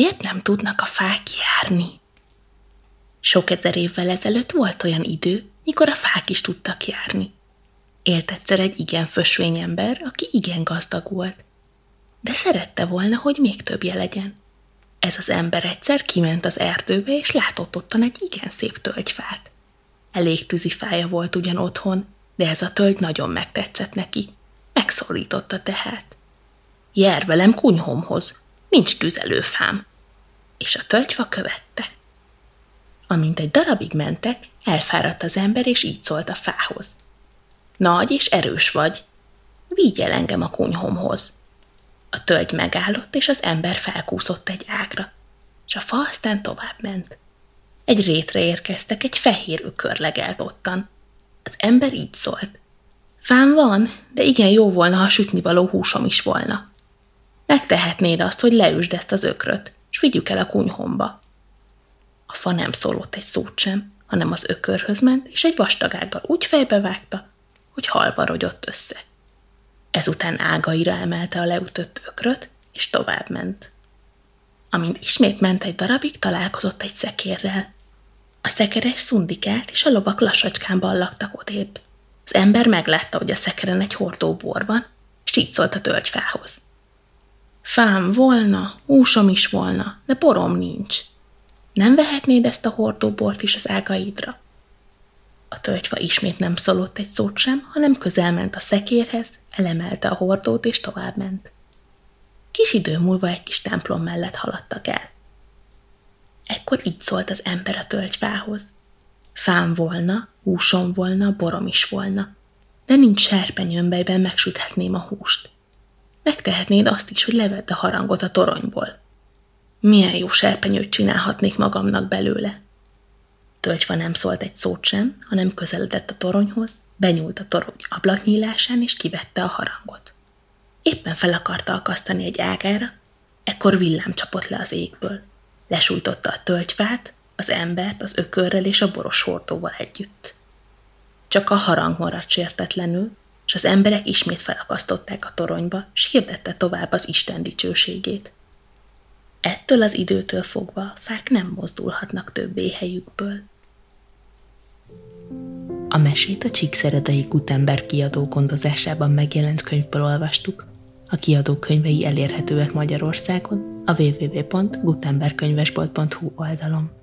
Miért nem tudnak a fák járni? Sok ezer évvel ezelőtt volt olyan idő, mikor a fák is tudtak járni. Élt egyszer egy igen fösvény ember, aki igen gazdag volt. De szerette volna, hogy még többje legyen. Ez az ember egyszer kiment az erdőbe, és látott ottan egy igen szép tölgyfát. Elég tűzifája volt ugyan otthon, de ez a tölgy nagyon megtetszett neki. Megszólította tehát. Jár velem kunyhomhoz, nincs tüzelőfám. És a tölgyfa követte. Amint egy darabig mentek, elfáradt az ember, és így szólt a fához. Nagy és erős vagy, vigy el engem a kunyhomhoz. A tölgy megállott, és az ember felkúszott egy ágra, és a fa aztán tovább ment. Egy rétre érkeztek, egy fehér ökör legelt ottan. Az ember így szólt. Fám van, de igen jó volna, ha sütnivaló húsom is volna. Megtehetnéd azt, hogy leüsd ezt az ökröt, és vigyük el a kunyhomba. A fa nem szólott egy szót sem, hanem az ökörhöz ment, és egy vastagággal úgy fejbevágta, hogy halva rogyott össze. Ezután ágaira emelte a leütött ökröt, és tovább ment. Amint ismét ment egy darabig, találkozott egy szekérrel. A szekeres szundikált, és a lovak lassacskán ballagtak odébb. Az ember meglátta, hogy a szekeren egy hordó bor van, és így szólt a tölgyfához. Fám volna, húsom is volna, de borom nincs. Nem vehetnéd ezt a hordóbort is az ágaidra? A tölgyfa ismét nem szólott egy szót sem, hanem közelment a szekérhez, elemelte a hordót és továbbment. Kis idő múlva egy kis templom mellett haladtak el. Ekkor így szólt az ember a tölgyfához. Fám volna, húsom volna, borom is volna, de nincs serpenyőm, melyben megsüthetném a húst. Megtehetnéd azt is, hogy levedd a harangot a toronyból. Milyen jó serpenyőt csinálhatnék magamnak belőle. Tölgyfa nem szólt egy szót sem, hanem közeledett a toronyhoz, benyúlt a torony ablaknyílásán, és kivette a harangot. Éppen fel akarta akasztani egy ágára, ekkor villám csapott le az égből. Lesújtotta a tölgyfát, az embert, az ökörrel és a boros hordóval együtt. Csak a harang maradt sértetlenül, és az emberek ismét felakasztották a toronyba, s hirdette tovább az Isten dicsőségét. Ettől az időtől fogva fák nem mozdulhatnak többé helyükből. A mesét a Csíkszeredai Gutenberg kiadó gondozásában megjelent könyvből olvastuk. A kiadó könyvei elérhetőek Magyarországon a www.gutenbergkönyvesbolt.hu oldalon.